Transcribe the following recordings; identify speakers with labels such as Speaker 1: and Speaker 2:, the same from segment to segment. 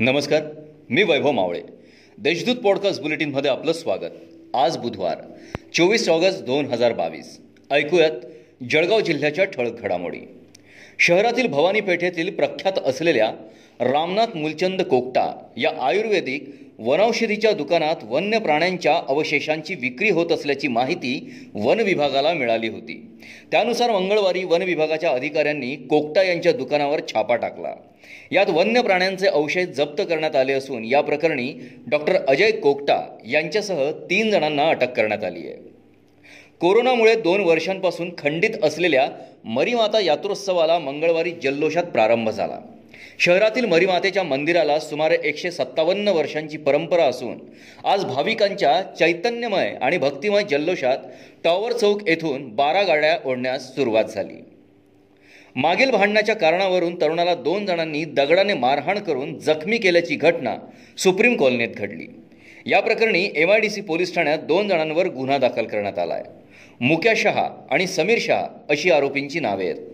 Speaker 1: नमस्कार मी वैभव मावळे. देशदूत पॉडकास्ट बुलेटिनमध्ये आपलं स्वागत. आज बुधवार चोवीस ऑगस्ट दोन हजार बावीस. ऐकूयात जळगाव जिल्ह्याच्या ठळक घडामोडी. शहरातील भवानी पेठेतील प्रख्यात असलेल्या रामनाथ मुलचंद कोकटा या आयुर्वेदिक वनौषधीच्या दुकानात वन्य प्राण्यांच्या अवशेषांची विक्री होत असल्याची माहिती वन विभागाला मिळाली होती. त्यानुसार मंगळवारी वन विभागाच्या अधिकाऱ्यांनी कोकटा यांच्या दुकानावर छापा टाकला. यात वन्य प्राण्यांचे अवशेष जप्त करण्यात आले असून या प्रकरणी डॉक्टर अजय कोकटा यांच्यासह तीन जणांना अटक करण्यात आली आहे. कोरोनामुळे दोन वर्षांपासून खंडित असलेल्या मरीमाता यात्रोत्सवाला मंगळवारी जल्लोषात प्रारंभ झाला. शहरातील मरीमातेच्या मंदिराला सुमारे एकशे सत्तावन्न वर्षांची परंपरा असून आज भाविकांच्या चैतन्यमय आणि भक्तिमय जल्लोषात टॉवर चौक येथून बारा गाड्या ओढण्यास सुरुवात झाली. मागील भांडणाच्या कारणावरून तरुणाला दोन जणांनी दगडाने मारहाण करून जखमी केल्याची घटना सुप्रीम कॉलनीत घडली. या प्रकरणी M I D C police ठाण्यात दोन जणांवर गुन्हा दाखल करण्यात आला आहे मुक्या शहा आणि समीर शहा अशी आरोपींची नावे आहेत.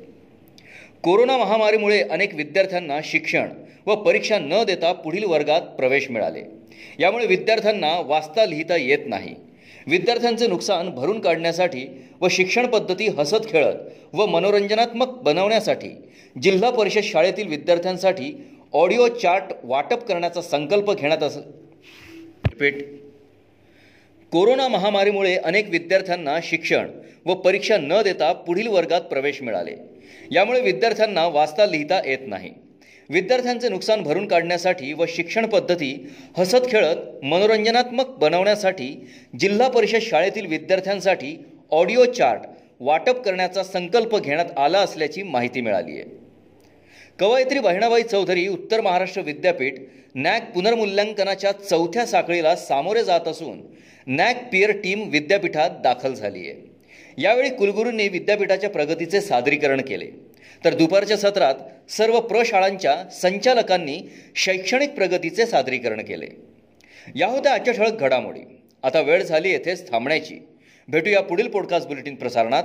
Speaker 1: कोरोना महामारीमुळे अनेक विद्यार्थ्यांना शिक्षण व परीक्षा न देता पुढील वर्गात प्रवेश मिळाले. यामुळे विद्यार्थ्यांना वाचता लिहिता येत नाही. विद्यार्थ्यांचे नुकसान भरून काढण्यासाठी व शिक्षण पद्धती हसत खेळत व मनोरंजनात्मक बनवण्यासाठी जिल्हा परिषद शाळेतील विद्यार्थ्यांसाठी ऑडिओ चार्ट वाटप करण्याचा संकल्प घेण्यात अस कोरोना महामारीमुळे अनेक विद्यार्थ्यांना शिक्षण व परीक्षा न देता पुढील वर्गात प्रवेश मिळाले. यामुळे विद्यार्थ्यांना वाचता लिहिता येत नाही. विद्यार्थ्यांचे नुकसान भरून काढण्यासाठी व शिक्षण पद्धती हसत खेळत मनोरंजनात्मक बनवण्यासाठी जिल्हा परिषद शाळेतील विद्यार्थ्यांसाठी ऑडिओ चार्ट वाटप करण्याचा संकल्प घेण्यात आला असल्याची माहिती मिळाली आहे कवयित्री बहिणाबाई चौधरी उत्तर महाराष्ट्र विद्यापीठ नॅक पुनर्मूल्यांकनाच्या चौथ्या साखळीला सामोरे जात असून नॅक पियर टीम विद्यापीठात दाखल झाली आहे. यावेळी कुलगुरूंनी विद्यापीठाच्या प्रगतीचे सादरीकरण केले. तर दुपारच्या सत्रात सर्व प्रशाळांच्या संचालकांनी शैक्षणिक प्रगतीचे सादरीकरण केले. या होत्या आजच्या ठळक घडामोडी. आता वेळ झाली येथेच थांबण्याची. भेटूया पुढील पॉडकास्ट बुलेटिन प्रसारणात.